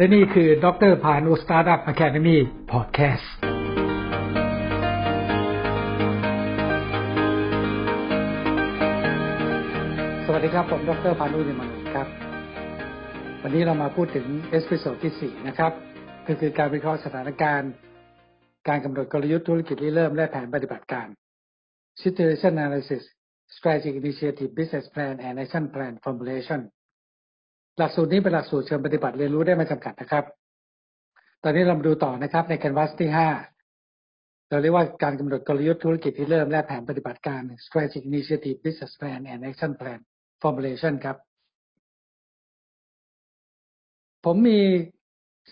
และนี่คือดรพานุ Startup Academy Podcast สวัสดีครับ ผมดรพานุลิมมานนท์ครับ วันนี้เรามาพูดถึง Episode ที่ 4 นะครับ ก็คือการวิเคราะห์สถานการณ์ การกำหนดกลยุทธ์ธุรกิจที่เริ่มและแผนปฏิบัติการ Situation Analysis Strategic Initiative Business Plan and Action Plan Formulation หลักสูตรนี้เป็นหลักสูตรเชิงปฏิบัติเรียนรู้ได้ไม่จำกัดนะครับ ตอนนี้เรามาดูต่อนะครับใน Canvas ที่ 5 เราเรียกว่าการกำหนดกลยุทธ์ธุรกิจที่เริ่มและแผนปฏิบัติการ Strategic Initiative Business Plan and Action Plan Formulation ครับ ผมมี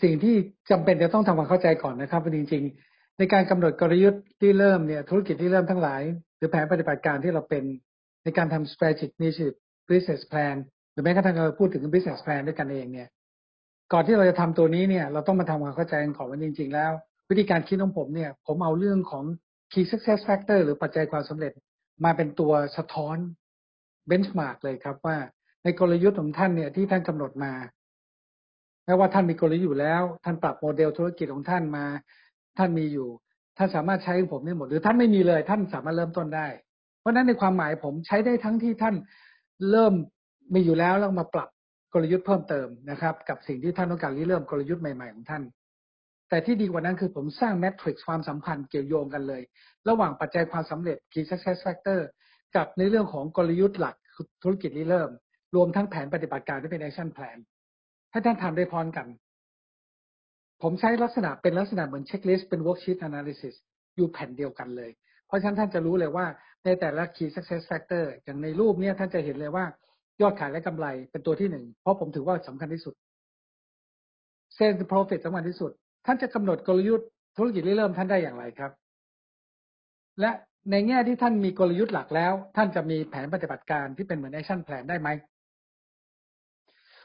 สิ่งที่จำเป็นจะต้องทำความเข้าใจก่อนนะครับว่าจริงๆ ในการกำหนดกลยุทธ์ที่เริ่มเนี่ยธุรกิจที่เริ่มทั้งหลาย หรือแผนปฏิบัติการที่เราเป็นในการทำ strategic initiative business plan รือแม้กระทั่งเราพูดถึง business plan ด้วยกันเองเนี่ย ก่อนที่เราจะทำตัวนี้เนี่ย เราต้องมาทำความเข้าใจกันก่อนว่าจริง ๆ แล้ว วิธีการคิดของผมเนี่ย ผมเอาเรื่องของ key success factor หรือปัจจัยความสำเร็จ มาเป็นตัวสะท้อน benchmark เลยครับว่าในกลยุทธ์ของท่านเนี่ยที่ท่านกำหนดมาแม้ว่าท่านมีกลยุทธ์อยู่แล้ว ท่านปรับโมเดลธุรกิจของท่านมา ท่านมีอยู่ ท่านสามารถใช้ของผมได้หมด หรือท่านไม่มีเลย ท่านสามารถเริ่มต้นได้ เพราะฉะนั้นในความหมายผมใช้ได้ทั้งที่ท่านเริ่ม มีอยู่แล้วแล้วมาปรับกลยุทธ์เพิ่มเติมนะครับ กับสิ่งที่ท่านต้องการริเริ่มกลยุทธ์ใหม่ๆของท่าน แต่ที่ดีกว่านั้นคือผมสร้างแมทริกซ์ความสัมพันธ์เกี่ยวโยงกันเลย ระหว่างปัจจัยความสำเร็จ key success factor กับในเรื่องของกลยุทธ์หลักธุรกิจริเริ่ม รวมทั้งแผนปฏิบัติการที่เป็น action plan ให้ท่านทำได้พร้อมกัน ผมใช้ลักษณะเป็นลักษณะเหมือนเช็คลิสต์เป็น worksheet analysis อยู่แผ่นเดียวกันเลย เพราะฉะนั้นท่านจะรู้เลยว่าในแต่ละ key success factor อย่างในรูปนี้ท่านจะเห็นเลยว่า ยอดขายและกำไรเป็นตัวที่หนึ่งเพราะผมถือว่าสำคัญที่สุด sales profit สำคัญที่สุด ท่านจะกำหนดกลยุทธ์ธุรกิจเริ่มท่านได้อย่างไรครับ และในแง่ที่ท่านมีกลยุทธ์หลักแล้ว ท่านจะมีแผนปฏิบัติการที่เป็นเหมือน action plan ได้ไหม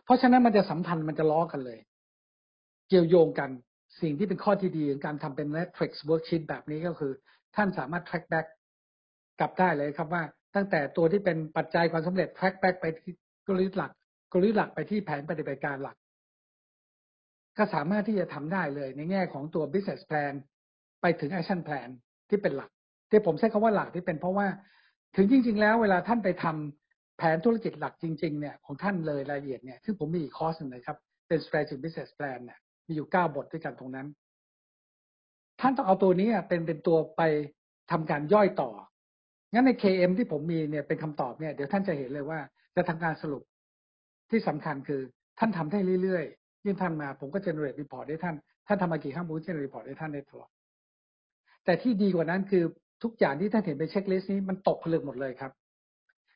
เพราะฉะนั้นมันจะสัมพันธ์มันจะล้อกันเลย เกี่ยวโยงกันสิ่งที่เป็นข้อที่ดีของการทำเป็น matrix worksheet แบบนี้ก็คือ ท่านสามารถ track back กลับได้เลยครับว่า ตั้งแต่ตัวที่เป็นปัจจัยความสำเร็จ track back ไปที่กลยุทธ์หลัก กลยุทธ์หลักไปที่แผนปฏิบัติการหลัก ก็สามารถที่จะทำได้เลยในแง่ของตัว business plan ไปถึง action plan ที่เป็นหลัก ที่ผมใช้คำว่าหลักที่เป็นเพราะว่า ถึงจริง ๆ แล้วเวลาท่านไปทำแผนธุรกิจหลักจริง ๆ เนี่ยของท่านเลยรายละเอียดเนี่ยซึ่งผมมีอีกคอร์สนึงนะครับ เป็น strategic business plan เนี่ยมีอยู่เก้าบทด้วยกันตรงนั้น ท่านต้องเอาตัวนี้เป็นเป็นตัวไปทำการย่อยต่อ งั้นใน KM ที่ผมมีเนี่ยเป็นคำตอบเนี่ยเดี๋ยวท่านจะเห็นเลยว่าจะทำการสรุปที่สำคัญคือท่านทำได้เรื่อยๆยื่นท่านมาผมก็ generate report ให้ท่าน ท่านทำมากี่ครั้งผมก็ generate report ให้ท่านได้ตลอดแต่ที่ดีกว่านั้นคือทุกอย่างที่ท่านเห็นเป็นเช็คลิสต์นี้มันตกผลึกหมดเลยครับ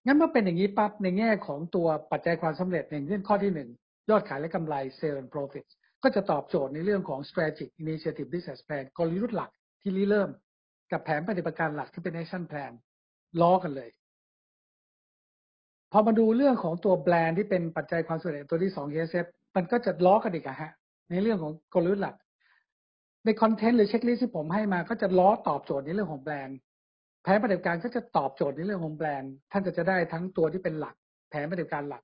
งั้นเมื่อเป็นอย่างนี้ปั๊บในแง่ของตัวปัจจัยความสำเร็จอย่างเช่นข้อที่หนึ่งยอดขายและกำไร sales and profits ก็จะตอบโจทย์ในเรื่องของ strategic initiative business plan กลยุทธ์หลักที่ริเริ่ม กับแผนปฏิบัติการหลักที่เป็น action plan ล้อกันเลย พอมาดูเรื่องของตัวแบรนด์ที่เป็นปัจจัยความสำเร็จตัวที่สอง KSF มันก็จะล้อกันอีกอะฮะ ในเรื่องของกลยุทธ์หลัก ใน content หรือ checklist ที่ผมให้มาก็จะล้อตอบโจทย์ในเรื่องของแบรนด์แผนปฏิบัติการก็จะตอบโจทย์ในเรื่องของแบรนด์ท่านก็จะได้ทั้งตัวที่เป็นหลัก แผนปฏิบัติการหลัก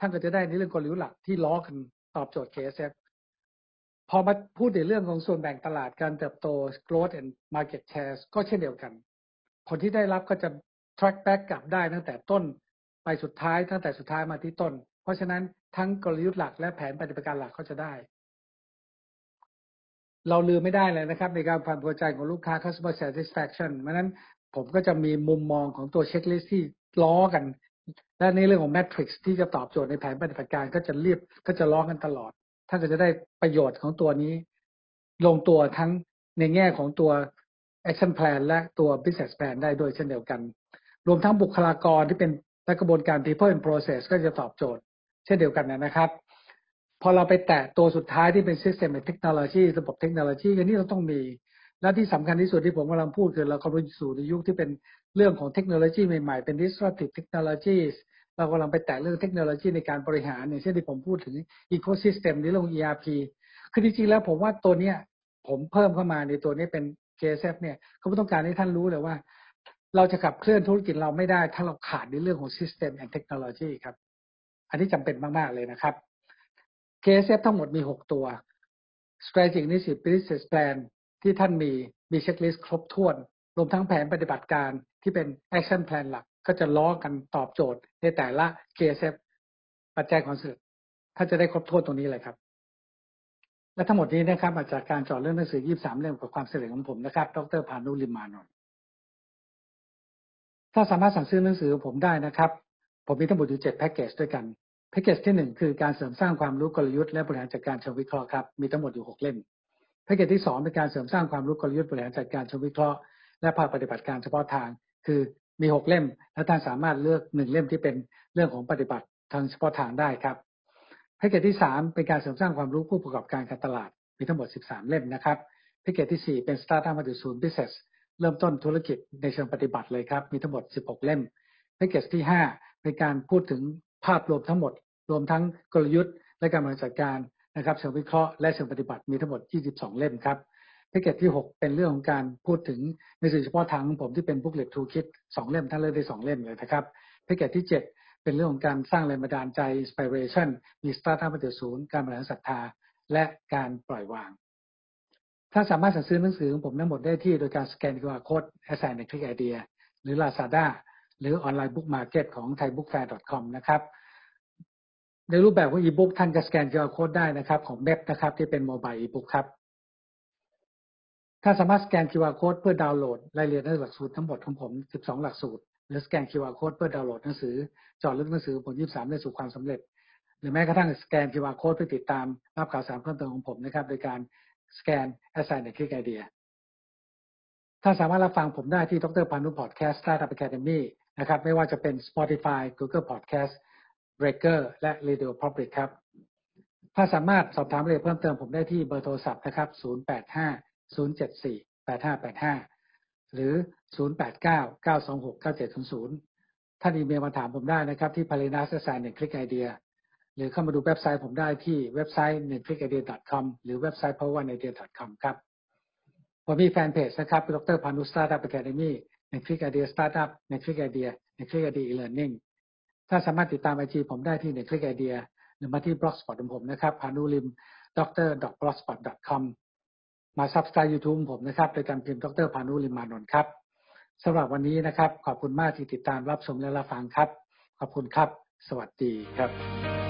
ท่านก็จะได้ในเรื่องกลยุทธ์หลักที่ล้อกันตอบโจทย์ KSF พอมาพูดในเรื่องของส่วนแบ่งตลาดการเติบโต growth and market shares ก็เช่นเดียวกัน ผลที่ได้รับก็จะ track back กลับได้ตั้งแต่ต้นไปสุดท้ายตั้งแต่สุดท้ายมาที่ต้น เพราะฉะนั้นทั้งกลยุทธ์หลักและแผนปฏิบัติการหลักก็จะได้ เราลืมไม่ได้เลยนะครับ ในการความพอใจของลูกค้า customer satisfaction เพราะนั้นผมก็จะมีมุมมองของตัวเช็คลิสที่ล้อกัน และในเรื่องของแมทริกซ์ที่จะตอบโจทย์ในแผนปฏิบัติการก็จะเรียบก็จะล้อกันตลอด ท่านก็จะได้ประโยชน์ของตัวนี้ ลงตัวทั้งในแง่ของตัว action plan และตัว business plan ได้ด้วยเช่นเดียวกัน รวมทั้งบุคลากรที่เป็นและกระบวนการ people and process ก็จะตอบโจทย์ เช่นเดียวกันนะครับ พอเราไปแตะตัวสุดท้ายที่เป็น system and technology ระบบเทคโนโลยีอันนี้เราต้องมี และที่สำคัญที่สุดที่ผมกำลังพูดคือเรากำลังสู่ในยุคที่เป็นเรื่องของเทคโนโลยีใหม่ๆ เป็น disruptive technologies เรากำลังไปแตะเรื่องเทคโนโลยีในการบริหารอย่างเช่นที่ผมพูดถึง ecosystem ในเรื่อง ERP คือจริงๆแล้วผมว่าตัวเนี้ยผมเพิ่มเข้ามาในตัวนี้เป็น KSF เนี่ยเขาต้องการให้ท่านรู้เลยว่า เราจะขับเคลื่อนธุรกิจเราไม่ได้ ถ้าเราขาดในเรื่องของ system and technology ครับ อันนี้จำเป็นมาก ๆ เลยนะครับ KSF ทั้งหมดมี 6 ตัว Strategic Initiative Business Plan ที่ท่านมีมีเช็คลิสต์ครบถ้วน รวมทั้งแผนปฏิบัติการที่เป็น Action Plan หลัก ก็จะล้อกันตอบโจทย์ในแต่ละ KSF ปัจจัยความเสื่อมถ้าจะได้ครบถ้วนตรงนี้เลยครับ และทั้งหมดนี้นะครับมาจากการจอดเรื่องหนังสือ 23 เล่มกับความเสร็จของผมนะครับ ดรพานุลิมานนท์ถ้าสามารถสั่งซื้อหนังสือผมได้นะครับ ผมมีทั้งหมดอยู่ 7 แพ็กเกจด้วยกันแพ็กเกจที่ 1 คือการเสริมสร้างความรู้กลยุทธ์และบริหารจัดการเชิงวิเคราะห์ครับ มีทั้งหมดอยู่ 6 เล่มแพ็กเกจที่ 2 เป็นการเสริมสร้างความรู้กลยุทธ์บริหารจัดการเชิงวิเคราะห์และภาคปฏิบัติการเฉพาะทาง คือมี 6 เล่ม และท่านสามารถเลือก 1 เล่มที่เป็นเรื่องของปฏิบัติทางเฉพาะทางได้ครับ แพ็กเกจที่ 3 เป็นการเสริมสร้างความรู้ผู้ประกอบการการตลาด มีทั้งหมด 13 เล่มนะครับ แพ็กเกจที่ 4 เป็น Startup มาถึงศูนย์ Business เริ่มต้นธุรกิจในเชิงปฏิบัติเลยครับ มีทั้งหมด 16 เล่ม แพ็กเกจที่ 5 เป็นการพูดถึงภาพรวมทั้งหมด รวมทั้งกลยุทธ์ และการบริหารจัดการนะครับ เชิงวิเคราะห์และเชิงปฏิบัติ มีทั้งหมด 22 เล่มครับ แพ็กเกจที่ 6 เป็นเรื่องของการพูดถึงในสื่อเฉพาะทางของผมที่เป็น Booklet Toolkit 2เล่มท่านเลือกได้ 2 เล่มเลยนะครับ แพ็กเกจที่ 7 เป็นเรื่องของการสร้างแรงบันดาลใจ Inspiration มี Startup มาถึงศูนย์การบริหารศรัทธา และการปล่อยวาง ท่านสามารถสั่งซื้อหนังสือของผมทั้งหมดได้ที่โดยการสแกน QR Code at sign One Click Idea หรือ Lazada หรือ online book market ของ thaibookfair.com นะครับในรูปแบบของอีบุ๊กท่านจะสแกน QR Code ได้นะครับ ของเว็บนะครับ ที่เป็น mobile e-book ครับ ท่านสามารถสแกน QR Code เพื่อดาวน์โหลดรายละเอียดในหลักสูตรทั้งหมดของผม 12 หลักสูตร หรือสแกน QR Code เพื่อดาวน์โหลดหนังสือจอดลึกหนังสือผล 23 ได้สู่ความสำเร็จ หรือแม้กระทั่งสแกน QR Code เพื่อติดตามรับข่าวสารเพิ่มเติมของผมนะครับ โดยการสแกน Assign ในคลิกไอเดียท่าสามารถรับฟังผมได้ที่ดรพานุพอดแคสต์ Startup Academy นะครับ ไม่ว่าจะเป็น Spotify Google Podcast Breaker และ Radio Public ครับ ถ้าสามารถสอบถามรายละเอียดเพิ่มเติมผมได้ที่เบอร์โทรศัพท์นะครับ 085 074 8585 หรือ 089 926 9700 ท่านอีเมลมาถามผมได้นะครับที่ p a l i n a s s i g n 1 Click Idea หรือเข้ามาดูเว็บไซต์ผมได้ที่เว็บไซต์ 1 Click Idea com หรือเว็บไซต์ power idea com ครับผมมีแฟนเพจนะครับดรพานุสตาร์ทอัพอะคเดมี่ในคลิกไอเดียสตาร์ทอัพในคลิกไอเดียในคลิกไอเดียอีเลอร์นิ่งถ้าสามารถติดตามไอจีผมได้ที่ในคลิกไอเดียหรือมาที่บล็อกสปอตของผมนะครับพานุลิมดร blogspot com มา subscribe YouTube ผมนะครับโดยการพิมพ์ดรพานุลิมมานนท์ครับสำหรับวันนี้นะครับ ขอบคุณมากที่ติดตามรับชมและรับฟังครับ ขอบคุณครับ สวัสดีครับ